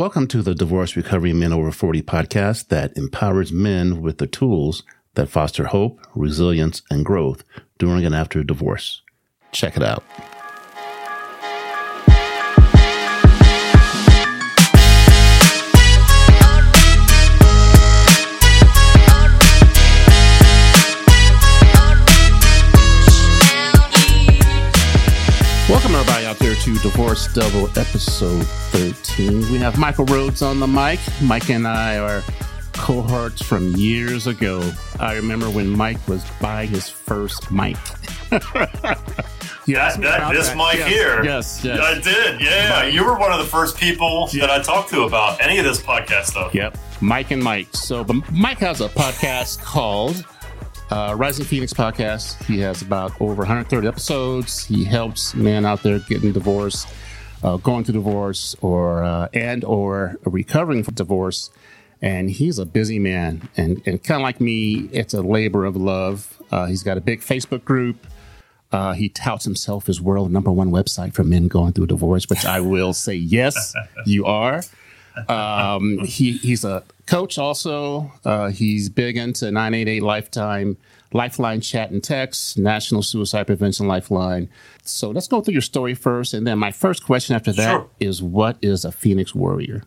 Welcome to the Divorce Recovery Men Over 40 podcast that empowers men with the tools that foster hope, resilience, and growth during and after divorce. Check it out. To Divorce Double episode 13. We have Michael Rhodes on the mic. Mike and I are cohorts from years ago. I remember when Mike was buying his first mic. That this mic yes, here. Yes, yes. I did. Yeah, Mike. you were one of the first people that I talked to about any of this podcast stuff. Yep, Mike and Mike. So, but Mike has a podcast called uh, Rising Phoenix podcast. He has about over 130 episodes. He helps men out there getting divorced, uh, going through divorce, or uh, and or recovering from divorce. And he's a busy man, and and kind of like me, it's a labor of love. Uh, he's got a big Facebook group. Uh, he touts himself as world number one website for men going through divorce, which I will say yes, you are. Um, he, he's a coach also. Uh, he's big into 988 Lifetime, Lifeline Chat and Text, National Suicide Prevention Lifeline. So let's go through your story first. And then my first question after that sure. is, what is a Phoenix Warrior?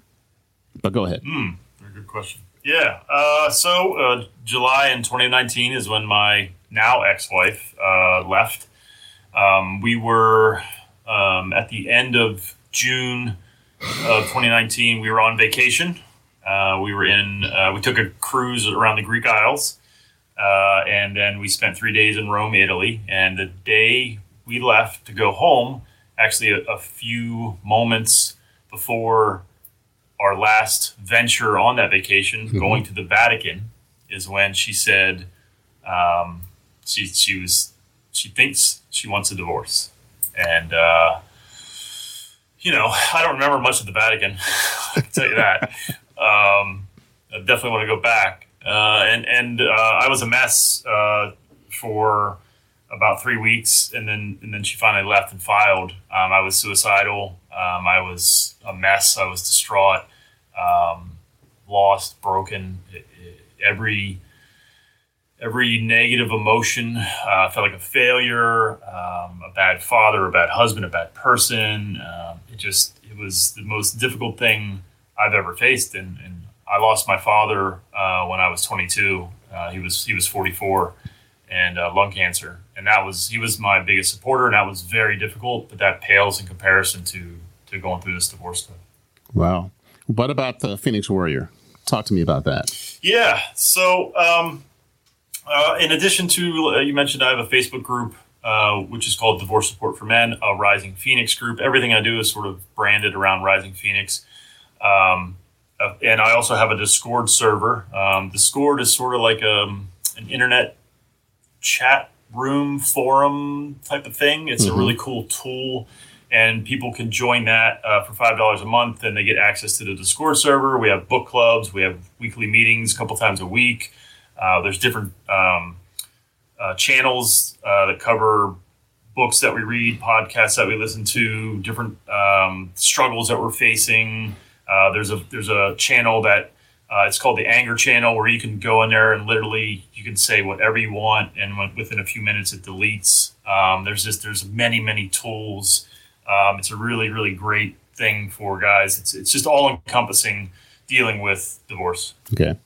But go ahead. Mm, very good question. Yeah. Uh, so uh, July in 2019 is when my now ex-wife uh, left. Um, we were um, at the end of June of 2019. We were on vacation. Uh, we were in. Uh, we took a cruise around the Greek Isles, uh, and then we spent three days in Rome, Italy. And the day we left to go home, actually a, a few moments before our last venture on that vacation, mm-hmm. going to the Vatican, is when she said um, she she was she thinks she wants a divorce, and uh, you know I don't remember much of the Vatican. I can tell you that. Um, I definitely want to go back, uh, and and uh, I was a mess uh, for about three weeks, and then and then she finally left and filed. Um, I was suicidal. Um, I was a mess. I was distraught, um, lost, broken. It, it, every every negative emotion. Uh, I felt like a failure, um, a bad father, a bad husband, a bad person. Um, it just it was the most difficult thing I've ever faced, and, and I lost my father uh, when I was 22. Uh, he was he was 44, and uh, lung cancer, and that was he was my biggest supporter, and that was very difficult. But that pales in comparison to to going through this divorce stuff. Wow. What about the Phoenix Warrior? Talk to me about that. Yeah. So. Um, uh, in addition to, uh, you mentioned I have a Facebook group, uh, which is called Divorce Support for Men, a Rising Phoenix group. Everything I do is sort of branded around Rising Phoenix. Um, uh, and I also have a Discord server. Um, Discord is sort of like a, um, an internet chat room forum type of thing. It's mm-hmm. a really cool tool. And people can join that uh, for five dollars a month, and they get access to the Discord server. We have book clubs, we have weekly meetings a couple times a week. Uh, there's different um, uh, channels uh, that cover books that we read, podcasts that we listen to, different um, struggles that we're facing. Uh, there's a there's a channel that uh, it's called the Anger Channel where you can go in there and literally you can say whatever you want, and within a few minutes it deletes. Um, there's just there's many many tools. Um, it's a really really great thing for guys. It's it's just all encompassing dealing with divorce. Okay.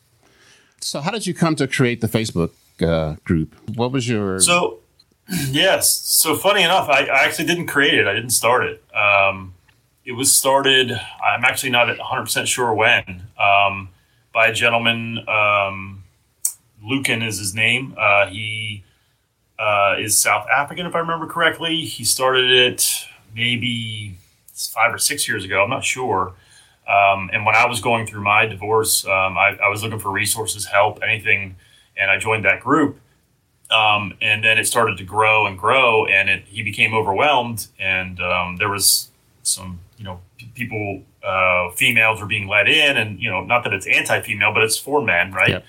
So, how did you come to create the Facebook uh, group? What was your so? Yes. So funny enough, I, I actually didn't create it. I didn't start it. Um, it was started. I'm actually not 100 percent sure when. Um, by a gentleman. Um, Lucan is his name. Uh, he uh, is South African, if I remember correctly. He started it maybe five or six years ago. I'm not sure. Um, and when I was going through my divorce, um, I, I, was looking for resources, help, anything, and I joined that group. Um, and then it started to grow and grow, and it, he became overwhelmed. And um, there was some, you know, p- people, uh, females were being let in, and you know, not that it's anti-female, but it's for men, right? Yep.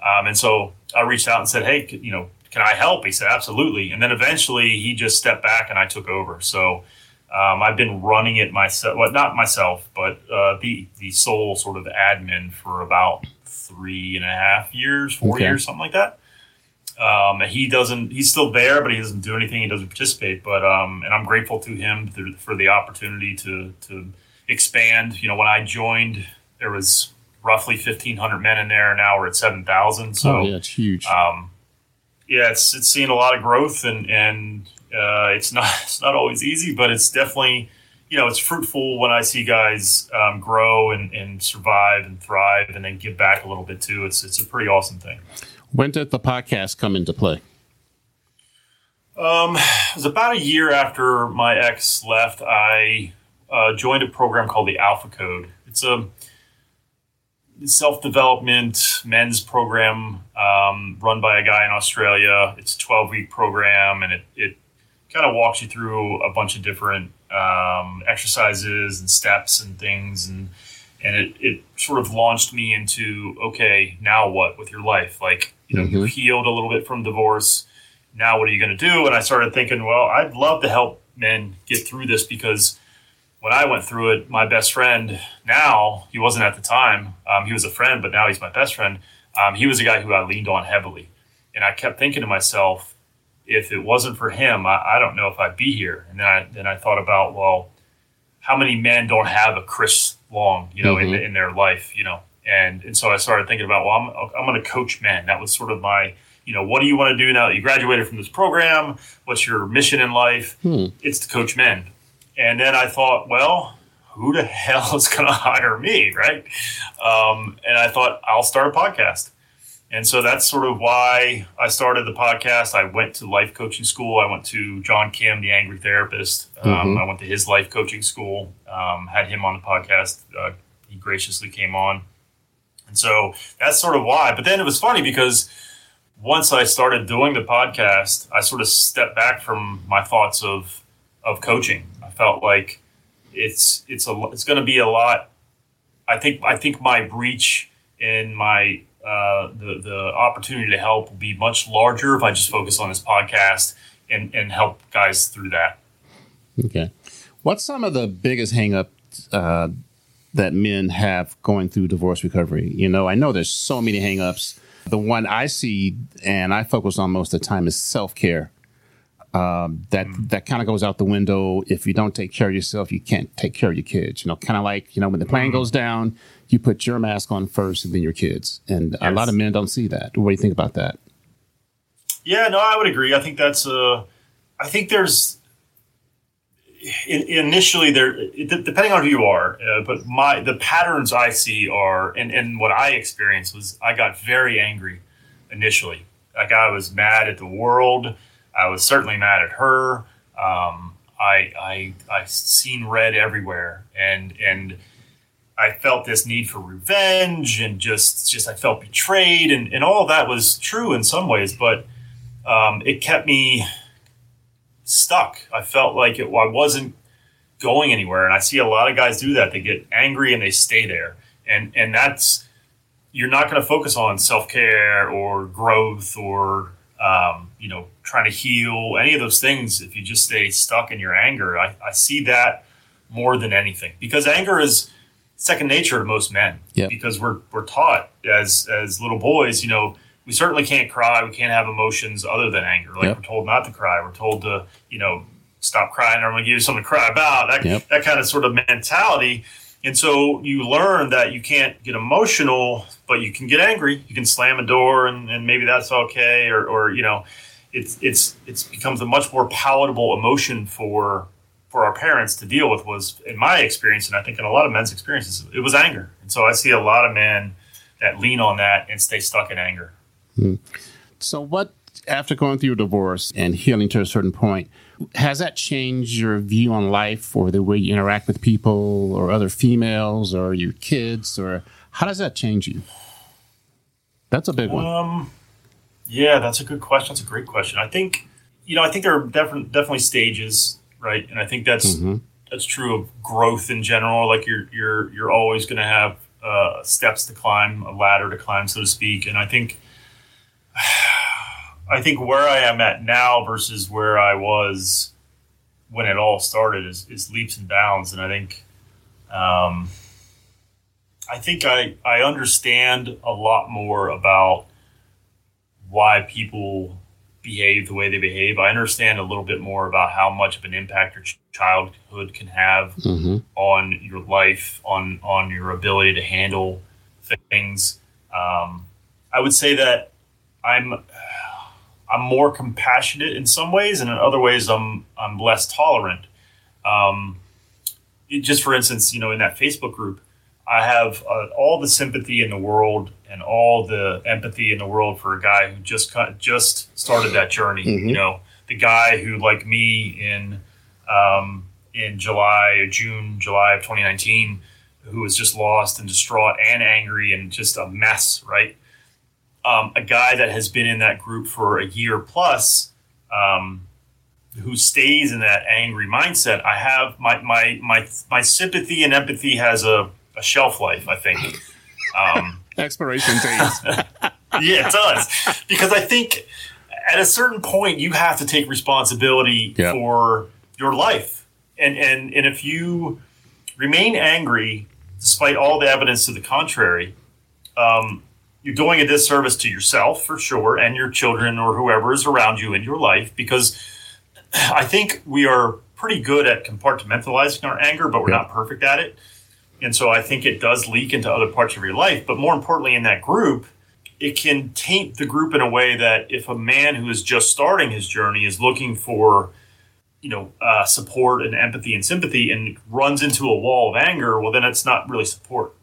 Um, and so I reached out and said, "Hey, you know, can I help?" He said, "Absolutely." And then eventually, he just stepped back, and I took over. So Um, I've been running it myself, well, not myself, but uh, the the sole sort of admin for about three and a half years, four Okay. years, something like that. Um, he doesn't. He's still there, but he doesn't do anything. He doesn't participate. But um, and I'm grateful to him th- for the opportunity to to expand. You know, when I joined, there was roughly 1,500 men in there. Now we're at 7,000. So oh, yeah, it's huge. um, yeah, it's it's seen a lot of growth, and and uh, it's not it's not always easy, but it's definitely you know it's fruitful when I see guys um, grow and, and survive and thrive, and then give back a little bit too. It's it's a pretty awesome thing. when did the podcast come into play? Um, it was about a year after my ex left. I uh, joined a program called the Alpha Code. It's a self development men's program um, run by a guy in Australia. It's a 12 week program and it, it kind of walks you through a bunch of different um, exercises and steps and things. And, and it, it sort of launched me into okay, now what with your life? Like, you know, you Mhm. healed a little bit from divorce. Now, what are you going to do? And I started thinking, well, I'd love to help men get through this because when I went through it, my best friend now, he wasn't at the time, um, he was a friend, but now he's my best friend. Um, he was a guy who I leaned on heavily. And I kept thinking to myself, if it wasn't for him, I, I don't know if I'd be here. And then I, then I thought about, well, how many men don't have a Chris Long, you know, in, Mhm. in their life, you know? And, and so I started thinking about, well, I'm, I'm going to coach men. That was sort of my, you know, what do you want to do now that you graduated from this program? What's your mission in life? Hmm. It's to coach men. And then I thought, well, who the hell is going to hire me, right? Um, and I thought I'll start a podcast. And so that's sort of why I started the podcast. I went to life coaching school. I went to John Kim, the angry therapist. Um, Mhm. I went to his life coaching school, um, had him on the podcast. Uh, he graciously came on. And so that's sort of why. But then it was funny because once I started doing the podcast, I sort of stepped back from my thoughts of of coaching. I felt like it's it's a it's going to be a lot. I think I think my reach and my uh, the the opportunity to help will be much larger if I just focus on this podcast and and help guys through that. Okay. What's some of the biggest hangups uh, that men have going through divorce recovery? You know, I know there's so many hangups. The one I see and I focus on most of the time is self care. Um, that that kind of goes out the window. If you don't take care of yourself, you can't take care of your kids. You know, kind of like you know when the plane goes down, you put your mask on first and then your kids. And a lot of men don't see that. What do you think about that? Yeah, no, I would agree. I think that's uh, I think there's in, initially there depending on who you are, uh, but my the patterns I see are and and what I experienced was I got very angry initially. Like I was mad at the world. I was certainly mad at her. Um, I I I seen red everywhere, and and I felt this need for revenge, and just just I felt betrayed, and and all of that was true in some ways, but um, it kept me stuck. I felt like it, I wasn't going anywhere, and I see a lot of guys do that. They get angry and they stay there, and and that's you're not going to focus on self care or growth or um, you know trying to heal any of those things if you just stay stuck in your anger. I, I see that more than anything because anger is second nature to most men because we're we're taught as as little boys, you know, we certainly can't cry, we can't have emotions other than anger. Like we're told not to cry, we're told to, you know, stop crying or I'm gonna give you something to cry about. That Yep. that kind of sort of mentality. And so you learn that you can't get emotional, but you can get angry. You can slam a door and, and maybe that's okay or, or you know, it's it's it's becomes a much more palatable emotion for for our parents to deal with was in my experience and I think in a lot of men's experiences it was anger. And so I see a lot of men that lean on that and stay stuck in anger. So, what after going through your divorce and healing to a certain point, has that changed your view on life or the way you interact with people or other females or your kids? Or how does that change you? That's a big one. Um, yeah, that's a good question. That's a great question. I think, you know, I think there are definitely definitely stages, right? And I think that's Mhm. that's true of growth in general. Like you're you're you're always going to have uh, steps to climb, a ladder to climb, so to speak. And I think, I think where I am at now versus where I was when it all started is, is leaps and bounds, and I think, um, I think I I understand a lot more about why people behave the way they behave. I understand a little bit more about how much of an impact your childhood can have Mm-hmm. on your life, on on your ability to handle things. Um, I would say that I'm I'm more compassionate in some ways, and in other ways, I'm I'm less tolerant. Um, just for instance, you know, in that Facebook group, I have uh, all the sympathy in the world and all the empathy in the world for a guy who just cut, just started that journey. Mhm. You know, the guy who, like me, in um, in July, June, July of 2019, who was just lost and distraught and angry and just a mess, right? Um, a guy that has been in that group for a year plus, um, who stays in that angry mindset. I have my my my my sympathy and empathy has a, a shelf life. I think. Um, Expiration dates. yeah, it does. Because I think at a certain point you have to take responsibility Yeah. for your life. And and and if you remain angry despite all the evidence to the contrary, um, you're doing a disservice to yourself for sure and your children or whoever is around you in your life because I think we are pretty good at compartmentalizing our anger, but we're Yeah. not perfect at it. And so I think it does leak into other parts of your life. But more importantly, in that group, it can taint the group in a way that if a man who is just starting his journey is looking for, you know, uh, support and empathy and sympathy and runs into a wall of anger, well, then it's not really support.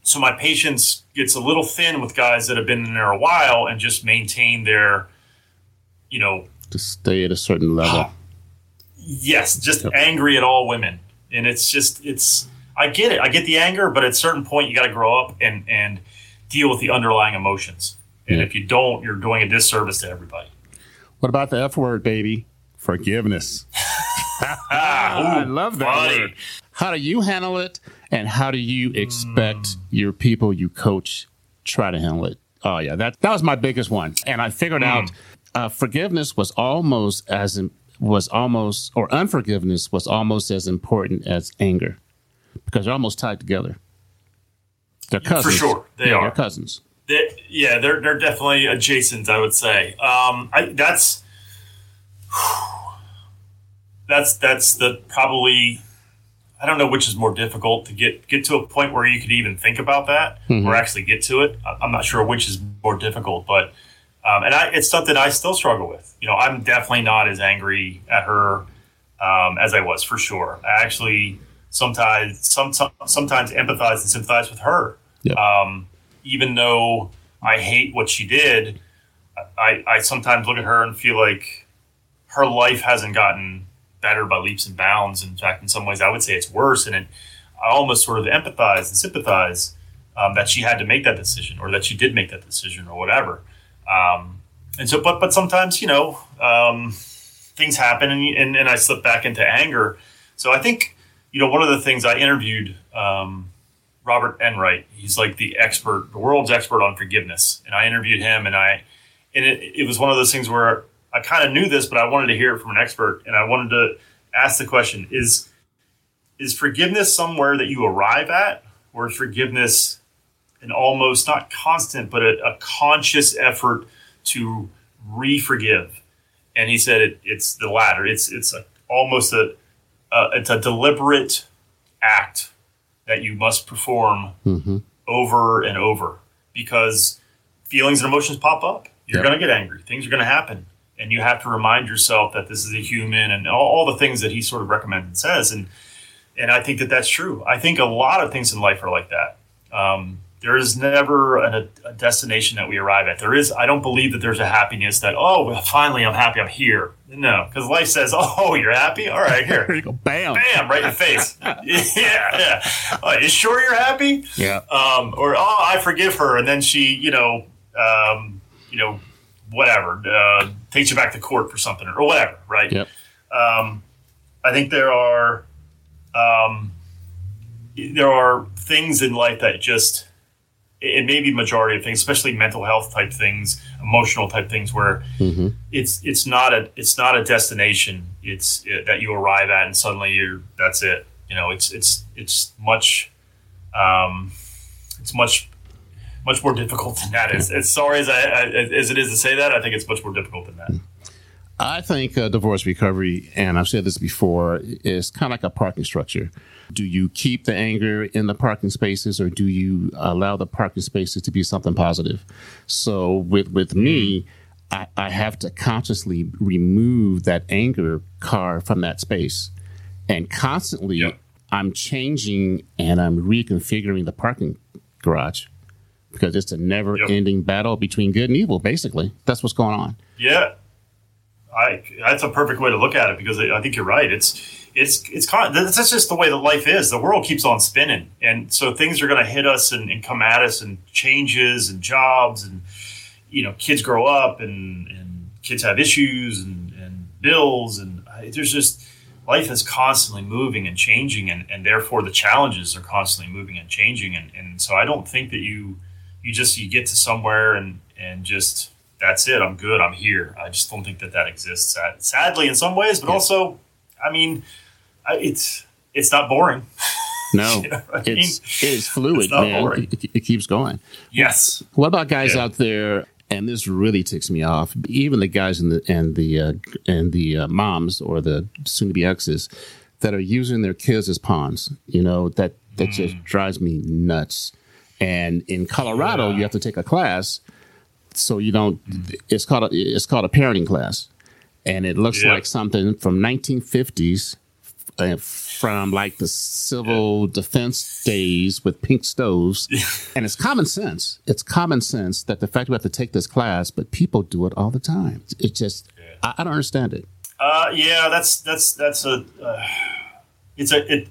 So my patience gets a little thin with guys that have been in there a while and just maintain their, you know, to stay at a certain level. Yes, just Yep. angry at all women, and it's just it's. I get it. I get the anger, but at a certain point, you got to grow up and and deal with the underlying emotions. And Yeah. if you don't, you're doing a disservice to everybody. What about the F word, baby? Forgiveness. I love that funny. word. How do you handle it, and how do you expect your people you coach try to handle it? Oh yeah, that that was my biggest one, and I figured out uh, forgiveness was almost as was almost or unforgiveness was almost as important as anger because they're almost tied together. They're cousins For sure, they yeah, are. They're cousins. They- yeah, they're they're definitely adjacent. I would say. Um, I, that's that's that's the probably. I don't know which is more difficult to get get to a point where you could even think about that Mhm. or actually get to it. I'm not sure which is more difficult, but um, and I, it's something I still struggle with. You know, I'm definitely not as angry at her um, as I was for sure. I actually sometimes some, sometimes empathize and sympathize with her, um, even though I hate what she did. I, I sometimes look at her and feel like her life hasn't gotten better by leaps and bounds. In fact, in some ways, I would say it's worse. And it, I almost sort of empathize and sympathize um, that she had to make that decision, or that she did make that decision, or whatever. Um, and so, but but sometimes, you know, um, things happen, and, and and I slip back into anger. So I think, you know, one of the things I interviewed um, Robert Enright. He's like the expert, the world's expert on forgiveness, and I interviewed him, and I and it, it was one of those things where I kind of knew this, but I wanted to hear it from an expert, and I wanted to ask the question: Is is forgiveness somewhere that you arrive at, or is forgiveness an almost not constant, but a, a conscious effort to re-forgive? And he said it, it's the latter. It's it's a, almost a, a it's a deliberate act that you must perform hmm over and over because feelings and emotions pop up. You're Yeah. going to get angry. Things are going to happen. And you have to remind yourself that this is a human and all, all the things that he sort of recommends and says. And, and I think that that's true. I think a lot of things in life are like that. Um, there is never an, a, destination that we arrive at. There is, I don't believe that there's a happiness that, oh, well, finally I'm happy I'm here. No, because life says, oh, you're happy? All right, here. You go. Bam. Bam, right in the face. yeah, yeah. Uh, you sure you're happy? Yeah. um, or oh, I forgive her, and then she, you know, um, you know, whatever, uh, takes you back to court for something or whatever, right? Yep. Um, I think there are um, there are things in life that just it may be majority of things, especially mental health type things, emotional type things, where Mm-hmm. it's it's not a it's not a destination. It's it, that you arrive at and suddenly you're that's it. You know, it's it's it's much um, it's much much more difficult than that. As, as sorry as I, I as it is to say that, I think it's much more difficult than that. I think uh, divorce recovery, and I've said this before, is kind of like a parking structure. Do you keep the anger in the parking spaces, or do you allow the parking spaces to be something positive? So with with me, I, I have to consciously remove that anger car from that space, and constantly Yep. I'm changing and I'm reconfiguring the parking garage because it's a never-ending battle between good and evil. Basically, that's what's going on. Yeah, I that's a perfect way to look at it because I I think you're right. It's it's it's kind of, that's just the way that life is. The world keeps on spinning, and so things are going to hit us and, and come at us, and changes and jobs, and you know, kids grow up, and and kids have issues and and bills, and there's just life is constantly moving and changing, and and therefore the challenges are constantly moving and changing, and and so I don't think that you you just you get to somewhere and and just that's it. I'm good. I'm here. I just don't think that that exists. Sadly in some ways but Yeah. also i mean it's it's not boring No, You know I it's mean? it's fluid, It's man. It, it keeps going. yes What about guys Yeah. out there? And this really ticks me off. Even the guys and the and the uh, and the uh, moms or the soon-to-be exes that are using their kids as pawns. You know that that just Mm. drives me nuts. And in Colorado, Yeah. you have to take a class, so you don't. It's called a, it's called a parenting class, and it looks Yeah. like something from 1950s uh, from like the civil defense days with pink stoves. and it's common sense. It's common sense that the fact we have to take this class, but people do it all the time. It just, I, I don't understand it. uh yeah that's that's that's a uh, it's a it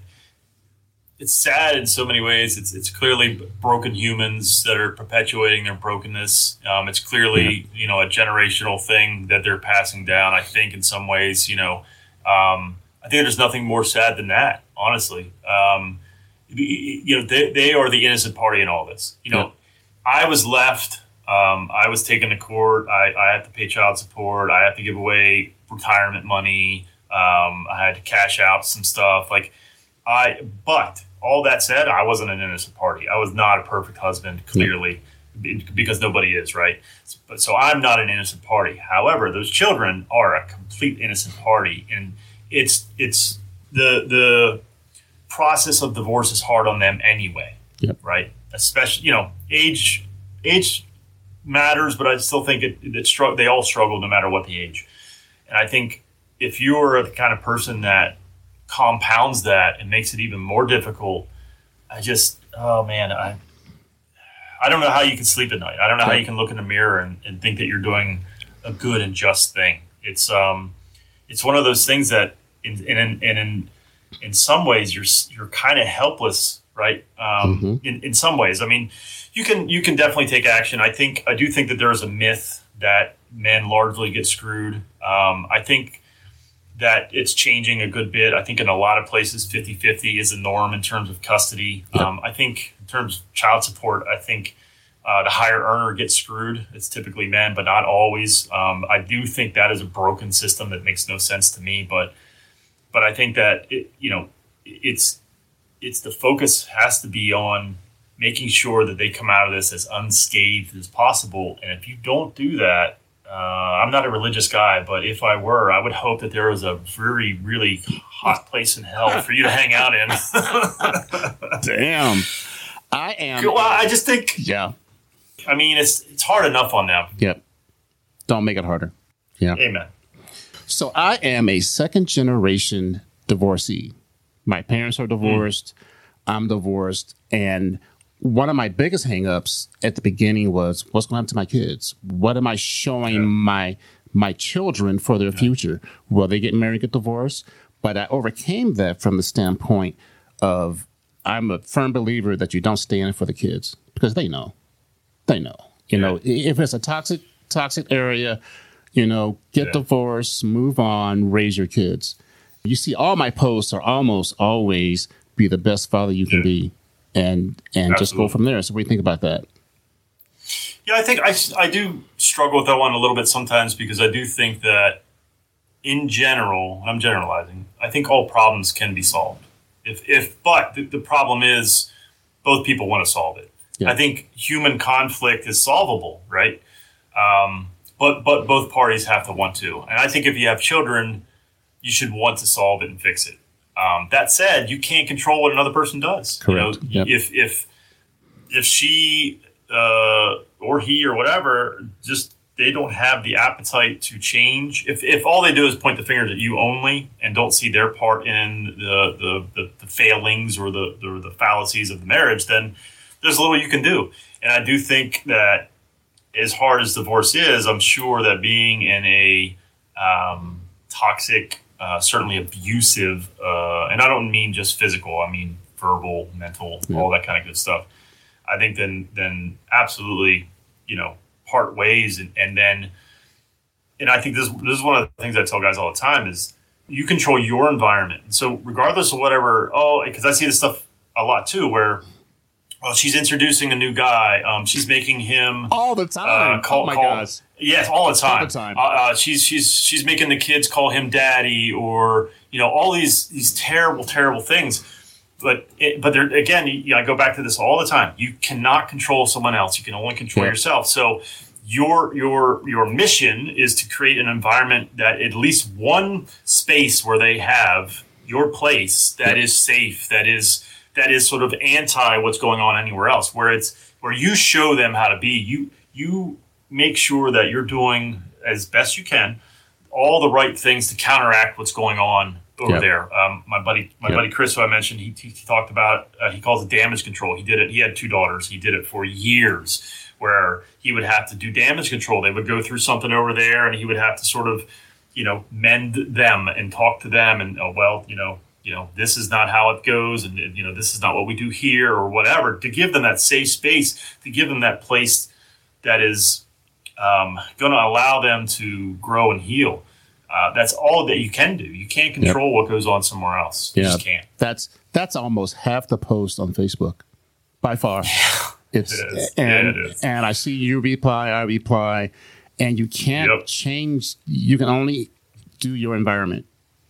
it's sad in so many ways it's it's clearly broken humans that are perpetuating their brokenness um, it's clearly you know a generational thing that they're passing down i think in some ways you know um, I think there's nothing more sad than that, honestly. Um, you know, they, they are the innocent party in all this. You know, I was left, um, I was taken to court, I, I had to pay child support, I had to give away retirement money, um, I had to cash out some stuff. Like, I, but all that said, I wasn't an innocent party. I was not a perfect husband, clearly, be- because nobody is, right? But so I'm not an innocent party. However, those children are a complete innocent party, and it's it's the the process of divorce is hard on them anyway, Yep. right? Especially you know age age matters, but I still think it, it str- they all struggle no matter what the age. And I think if you're the kind of person that compounds that and makes it even more difficult, I just oh man, I I don't know how you can sleep at night. I don't know how you can look in the mirror and, and think that you're doing a good and just thing. It's um it's one of those things that in in in, in, in some ways you're you're kind of helpless, right? Um, Mhm. in, in some ways, I mean, you can you can definitely take action. I think I do think that there is a myth that men largely get screwed. Um, I think that it's changing a good bit. I think in a lot of places, 50-50 is the norm in terms of custody. Yep. Um, I think in terms of child support, I think uh, the higher earner gets screwed. It's typically men, but not always. Um, I do think that is a broken system that makes no sense to me. But but I think that it, you know it's it's the focus has to be on making sure that they come out of this as unscathed as possible. And if you don't do that, uh, I'm not a religious guy, but if I were, I would hope that there was a very, really hot place in hell for you to hang out in. Damn. I am. well, I just think, yeah. I mean, it's it's hard enough on them. Yep. Don't make it harder. Yeah. Amen. So I am a second generation divorcee. My parents are divorced. Mm. I'm divorced. And one of my biggest hangups at the beginning was what's going to happen to my kids? What am I showing my my children for their future? Will they get married, get divorced? But I overcame that from the standpoint of I'm a firm believer that you don't stay in it for the kids because they know. They know. You know, if it's a toxic toxic area, you know, get Yeah. divorced, move on, raise your kids. You see, all my posts are almost always be the best father you can Yeah. be, and and just go from there. So, what do you think about that? Yeah, I think I, I do struggle with that one a little bit sometimes because I do think that in general, I'm generalizing, I think all problems can be solved. If, if but the, the problem is both people want to solve it. Yeah. I think human conflict is solvable, right? Um, but but both parties have to want to. And I think if you have children, you should want to solve it and fix it. Um, that said, you can't control what another person does. Correct. You know, yep. If if if she uh, or he or whatever just they don't have the appetite to change. If, if all they do is point the fingers at you only and don't see their part in the the, the, the failings or the, the the fallacies of the marriage, then there's little you can do. And I do think that as hard as divorce is, I'm sure that being in a um, toxic, uh, certainly abusive, uh, and I don't mean just physical. I mean verbal, mental, yeah. all that kind of good stuff I think then then absolutely, you know, part ways and, and then and I think this this is one of the things I tell guys all the time is you control your environment. So regardless of whatever, oh, because I see this stuff a lot too, where well, she's introducing a new guy. Um, she's making him all the time. Uh, call, oh my call, gosh! Yes, all the time. All the time. Uh, uh, she's she's she's making the kids call him daddy, or you know, all these these terrible, terrible things but it, but there again, you, know, I go back to this all the time. You cannot control someone else. You can only control yeah. yourself. So your your your mission is to create an environment that at least one space where they have your place that yeah. is safe, that is that is sort of anti what's going on anywhere else. Where it's where you show them how to be. You you make sure that you're doing as best you can all the right things to counteract what's going on over yep. there. Um, my buddy, my yep. buddy Chris, who I mentioned, he, he talked about uh, he calls it damage control. He did it. He had two daughters. He did it for years, where he would have to do damage control. They would go through something over there, and he would have to sort of, you know, mend them and talk to them. And oh well, you know, you know, this is not how it goes, and you know, this is not what we do here, or whatever. To give them that safe space, to give them that place that is um, going to allow them to grow and heal. Uh, that's all that you can do. You can't control yep. what goes on somewhere else. You yeah, just can't. That's that's almost half the post on Facebook, by far. It's it and yeah, and I see you reply, I reply, and you can't yep. change. You can only do your environment,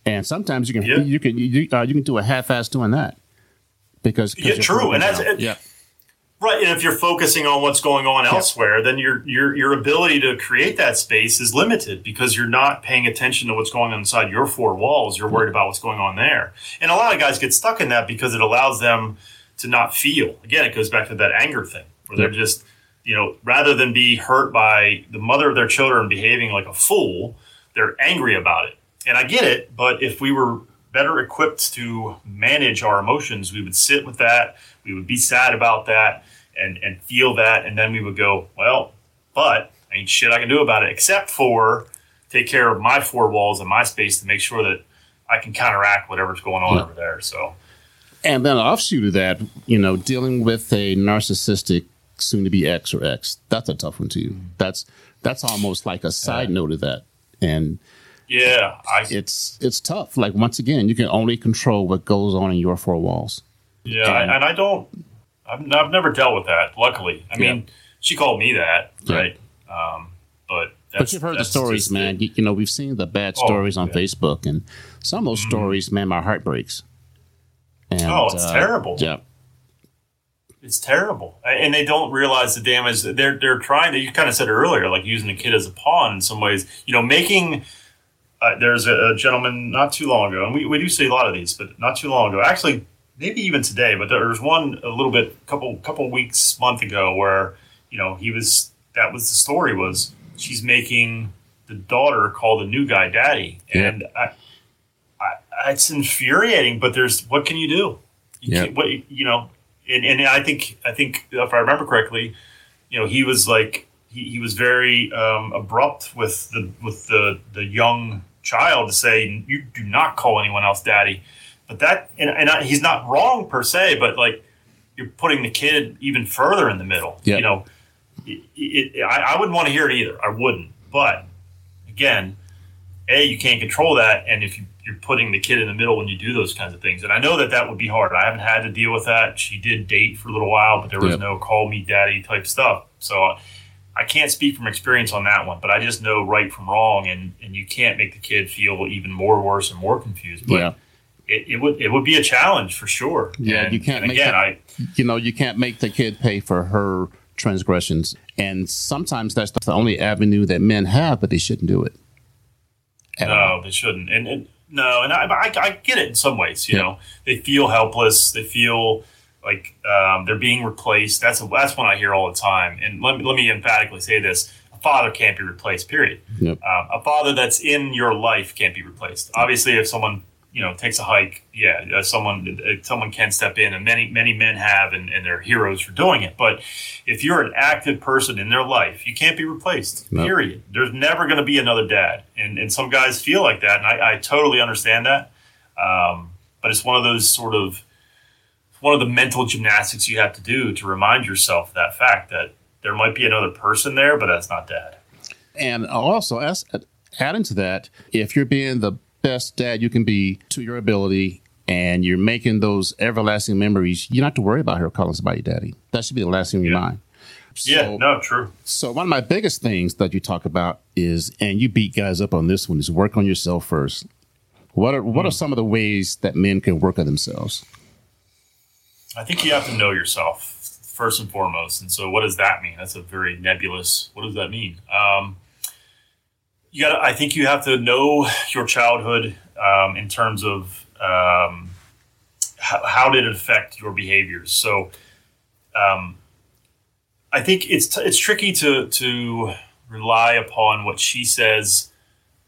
and sometimes you can yep. you can you, uh, you can do a half-ass doing that because yeah, true, and that's it, yeah. Right, and if you're focusing on what's going on elsewhere, then your your your ability to create that space is limited because you're not paying attention to what's going on inside your four walls. You're worried about what's going on there, and a lot of guys get stuck in that because it allows them to not feel. Again, it goes back to that anger thing where they're just, you know, rather than be hurt by the mother of their children behaving like a fool, they're angry about it. And I get it, but if we were better equipped to manage our emotions, we would sit with that we would be sad about that and and feel that, and then we would go, well, but ain't shit I can do about it except for take care of my four walls and my space to make sure that I can counteract whatever's going on yeah. over there. So, and then offshoot of that, you know, dealing with a narcissistic soon to be X or X, that's a tough one too. Mm-hmm. That's that's almost like a side note of that, and yeah, I, it's it's tough. Like once again, you can only control what goes on in your four walls. Yeah, and, and I don't. I've, I've, never dealt with that. Luckily, I mean, yeah. she called me that, yeah. right? Um, but but you've heard the stories, man. You, you, know, we've seen the bad oh, stories on yeah. Facebook, and some of those mm stories, man, my heart breaks. And, oh, it's uh, terrible. Yeah, it's terrible, and they don't realize the damage. They're they're trying to. You kind of said earlier, like using a kid as a pawn in some ways. You know, making. Uh, there's a, a, gentleman not too long ago, and we, we do see a lot of these, but not too long ago. Actually, maybe even today, but there was one a little bit, couple couple weeks, month ago, where you know he was. That was the story. Was she's making the daughter call the new guy daddy, yeah. and I, I, it's infuriating. But there's what can you do? You yeah. what you know, and, and I think I think if I remember correctly, you know, he was like he, he was very um, abrupt with the with the the young child to say you do not call anyone else daddy but that, and, and I, he's not wrong per se, but like you're putting the kid even further in the middle. Yep. You know, it, it, I, I wouldn't want to hear it either. I wouldn't. But again, a you can't control that, and if you, you're putting the kid in the middle when you do those kinds of things, and I know that that would be hard. I haven't had to deal with that. She did date for a little while, but there was yep. no call me daddy type stuff. So I can't speak from experience on that one, but I just know right from wrong, and and you can't make the kid feel even more worse and more confused. But Yeah. it, it would it would be a challenge for sure. Yeah, And- you can't make again, that- I you know, you can't make the kid pay for her transgressions. And sometimes that's the only avenue that men have, but they shouldn't do it. At all. No, they shouldn't. And, and no, and I, I, I get it in some ways. You Yeah. know, they feel helpless. They feel like um, they're being replaced. That's that's one I hear all the time. And let me let me emphatically say this: a father can't be replaced. Period. Yep. Um, a father that's in your life can't be replaced. Obviously, if someone you know takes a hike, yeah, uh, someone uh, someone can step in, and many many men have, and, and they're heroes for doing it. But if you're an active person in their life, you can't be replaced. No. Period. There's never going to be another dad, and and some guys feel like that, and I, I totally understand that. Um, but it's one of those sort of one of the mental gymnastics you have to do to remind yourself that fact that there might be another person there, but that's not dad. And I'll also, as, adding to that, if you're being the best dad you can be to your ability and you're making those everlasting memories, you don't have to worry about her calling somebody daddy. That should be the last thing in your Yeah. mind. Yeah, no, true. So one of my biggest things that you talk about is, and you beat guys up on this one, is work on yourself first. What are what are hmm. some of the ways that men can work on themselves? I think you have to know yourself first and foremost. And so, what does that mean? That's a very nebulous. What does that mean? Um, you got. I think you have to know your childhood um, in terms of um, how, how did it affect your behaviors. So, um, I think it's t- it's tricky to to rely upon what she says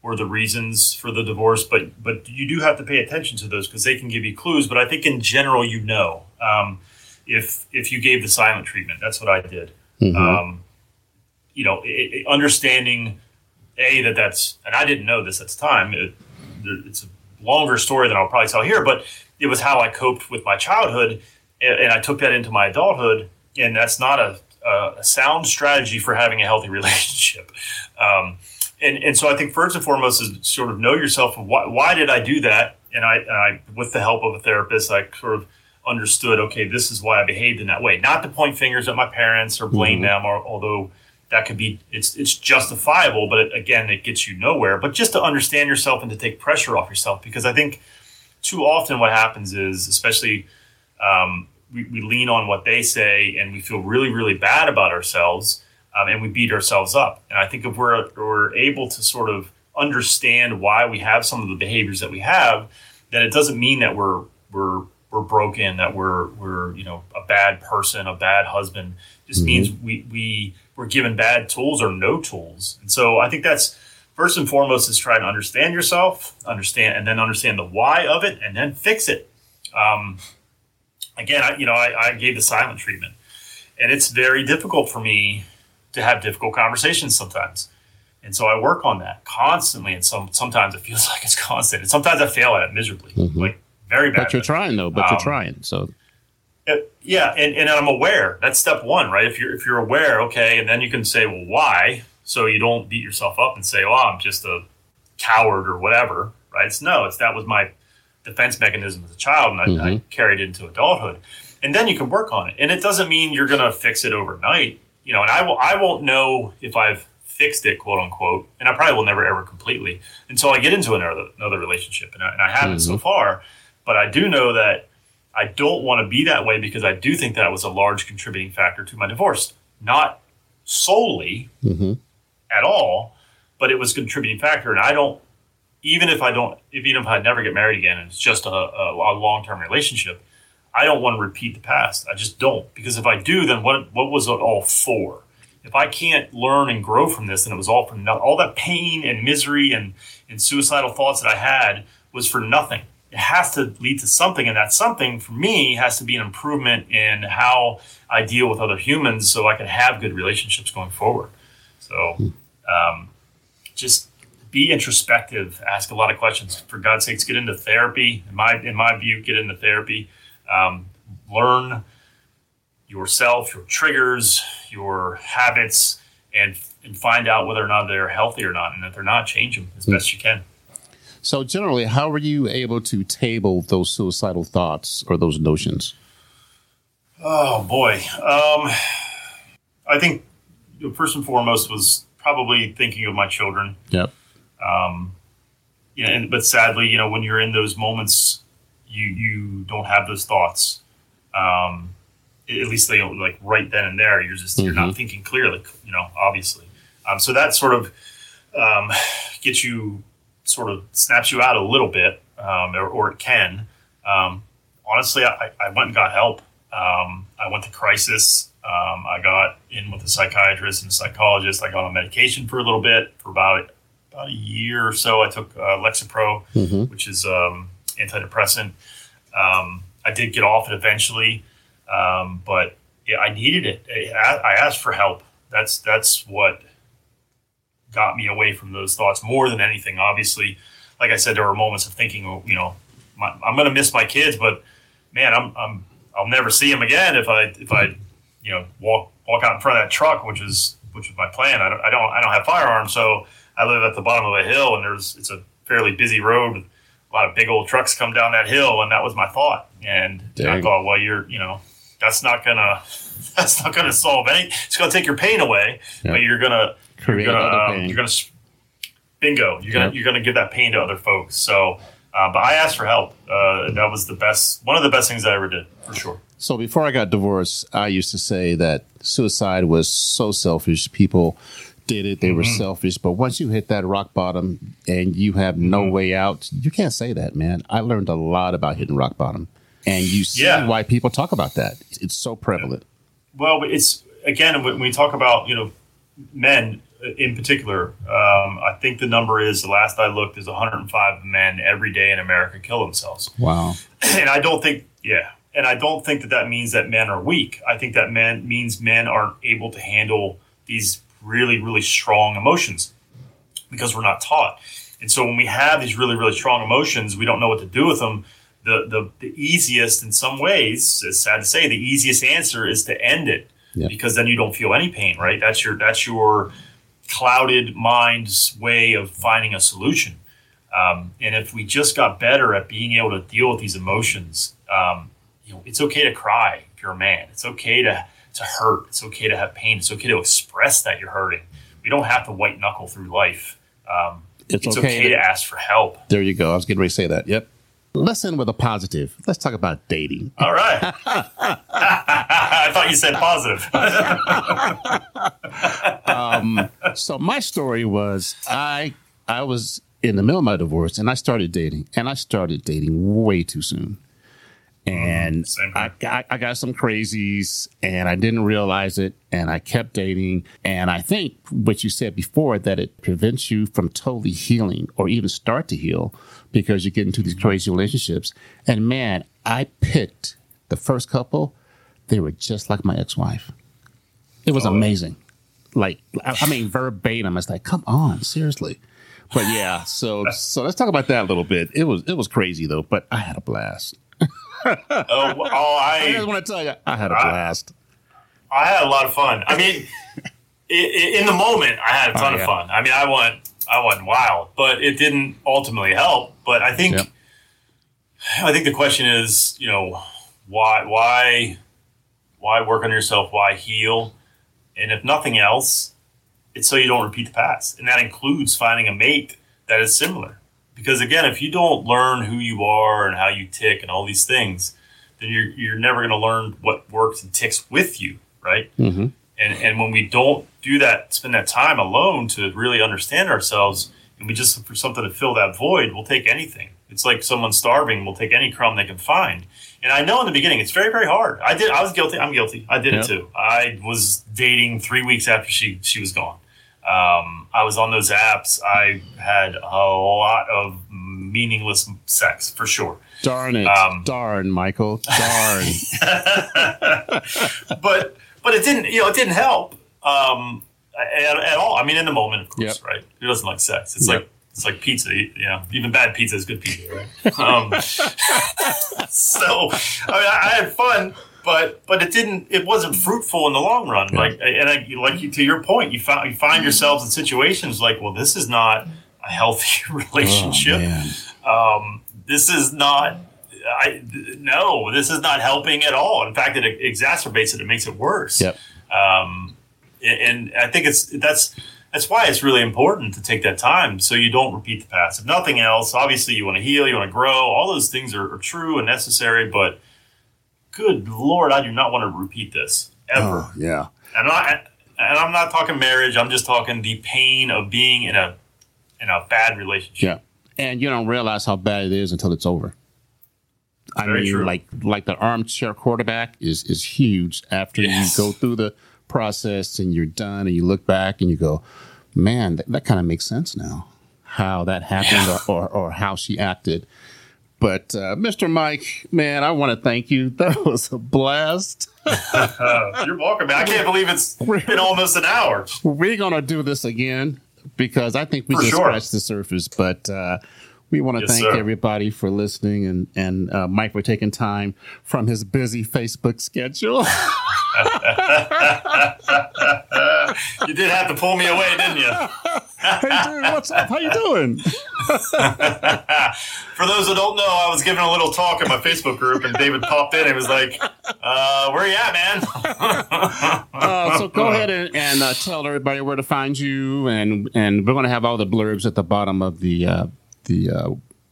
were the reasons for the divorce, but but you do have to pay attention to those because they can give you clues. But I think in general, you know, um, if if you gave the silent treatment, that's what I did. Um, you know, it, it- understanding a that that's, and I didn't know this at the time. It, it's a longer story than I'll probably tell here, but it was how I coped with my childhood, and, and I took that into my adulthood, and that's not a, a, a sound strategy for having a healthy relationship. Um, and, and so I think first and foremost is sort of know yourself. Why, why did I do that? And I, and I, with the help of a therapist, I sort of understood. Okay, this is why I behaved in that way. Not to point fingers at my parents or blame them, or although that could be it's it's justifiable, but it, again, it gets you nowhere. But just to understand yourself and to take pressure off yourself, because I think too often what happens is, especially um, we, we lean on what they say and we feel really, really bad about ourselves um, and we beat ourselves up. And I think if we're, we're able to sort of understand why we have some of the behaviors that we have, then it doesn't mean that we're, we're, we're broken, that we're, we're, you know, a bad person, a bad husband. Just means we, we, we're given bad tools or no tools. And so I think that's, first and foremost is try to understand yourself, understand, and then understand the why of it, and then fix it. Um, again, I, you know, I, I gave the silent treatment, and it's very difficult for me to have difficult conversations sometimes. And so I work on that constantly, and some sometimes it feels like it's constant, and sometimes I fail at it miserably, like very bad. But you're trying though. But you're Um, trying. So yeah, and, and I'm aware. That's step one, right? If you're if you're aware, okay, and then you can say, well, why? So you don't beat yourself up and say, oh, I'm just a coward or whatever, right? It's no, it's that was my defense mechanism as a child, and I, I carried it into adulthood. And then you can work on it, and it doesn't mean you're going to fix it overnight, you know. And I will, I won't know if I've fixed it, quote unquote, and I probably will never ever completely until I get into another another relationship, and I, and I haven't so far. But I do know that I don't want to be that way because I do think that was a large contributing factor to my divorce. Not solely mm-hmm. at all, but it was a contributing factor. And I don't, even if I don't, if, even if I never get married again and it's just a, a, a long term relationship, I don't want to repeat the past. I just don't. Because if I do, then what, what was it all for? If I can't learn and grow from this, then it was all for nothing. All that pain and misery and, and suicidal thoughts that I had was for nothing it has to lead to something and that something for me has to be an improvement in how i deal with other humans so i can have good relationships going forward. So um, just be introspective ask a lot of questions. For god's sakes get into therapy. In my in my view get into therapy. Um, learn yourself your triggers your habits and and find out whether or not they're healthy or not and if they're not change them as best you can so generally, how were you able to table those suicidal thoughts or those notions? Oh boy, um, I think first and foremost was probably thinking of my children. Yep. Um, yeah, and, but sadly, you know, when you're in those moments, you you don't have those thoughts. Um, at least they don't like right then and there. You're just you're Mhm. not thinking clearly. You know, obviously. Um, so that sort of um, gets you sort of snaps you out a little bit, um, or, or it can. Um, honestly, I, I went and got help. Um, I went to crisis. Um, I got in with a psychiatrist and a psychologist. I got on medication for a little bit for about about a year or so. I took uh, Lexapro, hmm which is um, antidepressant. Um, I did get off it eventually, um, but yeah, I needed it. I, I asked for help. That's that's what got me away from those thoughts more than anything. Obviously, like I said, there were moments of thinking, oh, you know, my, I'm going to miss my kids, but man, I'm, I'm I'll never see them again if I if I you know walk walk out in front of that truck, which is which is my plan. I don't I don't I don't have firearms, so I live at the bottom of a hill, and there's it's a fairly busy road. A lot of big old trucks come down that hill, and that was my thought. And I thought, well, you're you know that's not gonna that's not gonna solve any. It's gonna take your pain away, Yeah. but you're gonna Create you're gonna, other um, you're gonna bingo. You're gonna Yep. you're gonna give that pain to other folks. So, uh, but I asked for help. Uh, that was the best, one of the best things I ever did for sure. So before I got divorced, I used to say that suicide was so selfish. People did it; they were Mm-hmm. selfish. But once you hit that rock bottom and you have no Mm-hmm. way out, you can't say that, man. I learned a lot about hitting rock bottom, and you see Yeah. why people talk about that. It's so prevalent. Well, it's again when we talk about you know men in particular. Um, I think the number is the last I looked is 105 men every day in America kill themselves. Wow. and I don't think, yeah, and I don't think that that means that men are weak. I think that men means men aren't able to handle these really, really strong emotions because we're not taught. And so when we have these really, really strong emotions, we don't know what to do with them. The the, the easiest, in some ways, it's sad to say, the easiest answer is to end it Yeah. because then you don't feel any pain, right? That's your that's your clouded mind's way of finding a solution. Um, and if we just got better at being able to deal with these emotions, um, you know, it's okay to cry if you're a man. It's okay to to hurt. It's okay to have pain. It's okay to express that you're hurting. We don't have to white knuckle through life. Um, It's, it's okay. okay to ask for help. there you go. I was getting ready to say that. Yep. Let's end with a positive. Let's talk about dating. All right. I thought you said positive. um, so my story was I I was in the middle of my divorce and I started dating and I started dating way too soon. Mm-hmm. And Same I got, I got some crazies and I didn't realize it and I kept dating. And I think what you said before that it prevents you from totally healing or even start to heal because you get into these mm-hmm. crazy relationships. And man, I picked the first couple, they were just like my ex wife. It was Oh. amazing. Like, I I mean, verbatim. It's like, come on, seriously. But yeah, so so let's talk about that a little bit. It was it was crazy though, but I had a blast. Oh, oh, I I just want to tell you, I had a blast. I had a lot of fun. I mean, i- i- in the moment, I had a ton Oh, yeah. of fun. I mean, I went, I went wild, but it didn't ultimately help. But I think, Yep. I think the question is, you know, why, why, why work on yourself? Why heal? And if nothing else, it's so you don't repeat the past, and that includes finding a mate that is similar. Because again, if you don't learn who you are and how you tick and all these things, then you're you're never going to learn what works and ticks with you, right? hmm And and when we don't do that, spend that time alone to really understand ourselves, and we just look for something to fill that void, we'll take anything. It's like someone starving will take any crumb they can find. And I know in the beginning it's very very hard. I did. I was guilty. I'm guilty. I did Yep. it too. I was dating three weeks after she she was gone. Um, I was on those apps. I had a lot of meaningless sex for sure. Darn it, Um, darn Michael, darn. but but it didn't you know it didn't help um, at, at all. I mean, in the moment, of course, Yep. right? Who doesn't like sex? It's Yep. like it's like pizza. You know, even bad pizza is good pizza, right? um, so I mean, I, I had fun. But but it didn't. It wasn't fruitful in the long run. Yeah. Like and I, like you, to your point, you find you find yourselves in situations like, well, this is not a healthy Oh, relationship man. um, this is not I no, this is not helping at all. In fact, it exacerbates it. It makes it worse. Yep. Um, and I think it's that's that's why it's really important to take that time so you don't repeat the past. If nothing else, obviously you want to heal, you want to grow. All those things are, are true and necessary, but good lord, I do not want to repeat this ever. Oh, yeah. And I and I'm not talking marriage. I'm just talking the pain of being in a in a bad relationship. Yeah, and you don't realize how bad it is until it's over. I Very mean, true. like like the armchair quarterback is is huge after Yes. you go through the process and you're done and you look back and you go, man, that, that kind of makes sense now. How that happened or, or or how she acted. But uh, Mr. Mike, man, I want to thank you. That was a blast. You're welcome, man. I can't believe it's been almost an hour. We're gonna do this again because I think we For just sure. scratched the surface. But uh, we want to Yes, thank sir. everybody for listening and and uh, Mike for taking time from his busy Facebook schedule. You did have to pull me away, didn't you? hey, dude, what's up? How you doing? For those who don't know, I was giving a little talk in my Facebook group, and David popped in and was like, uh, "Where you at, man?" Uh, so go ahead and, and uh, tell everybody where to find you, and and we're gonna have all the blurbs at the bottom of the uh, the uh,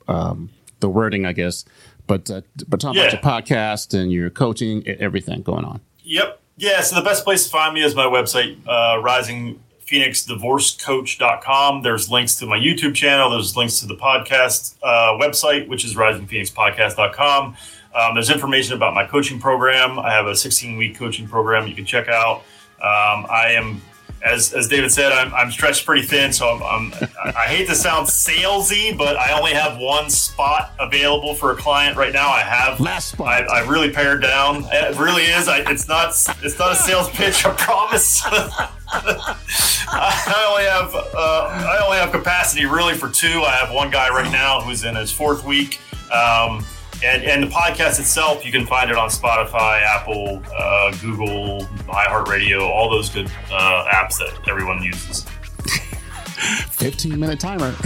um, the wording, I guess. But uh, but talk Yeah. about your podcast and your coaching, everything going on. Yep. Yeah, so the best place to find me is my website, uh, risingphoenixdivorcecoach.com. There's links to my YouTube channel. There's links to the podcast uh, website, which is risingphoenixpodcast.com. Um, there's information about my coaching program. I have a 16 week coaching program you can check out. Um, I am, as, as David said, I'm, I'm stretched pretty thin, so I'm, I'm, I hate to sound salesy, but I only have one spot available for a client right now. I have Last spot. I, I really pared down. It really is. I, it's not. It's not a sales pitch. I promise. I only have. Uh, I only have capacity really for two. I have one guy right now who's in his fourth week. Um, and, and the podcast itself, you can find it on Spotify, Apple, uh, Google, iHeartRadio, all those good uh, apps that everyone uses. 15 minute timer.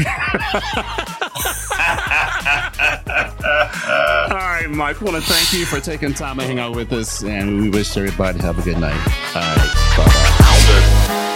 All right, Mike, want to thank you for taking time to hang out with us, and we wish everybody have a good night. All right.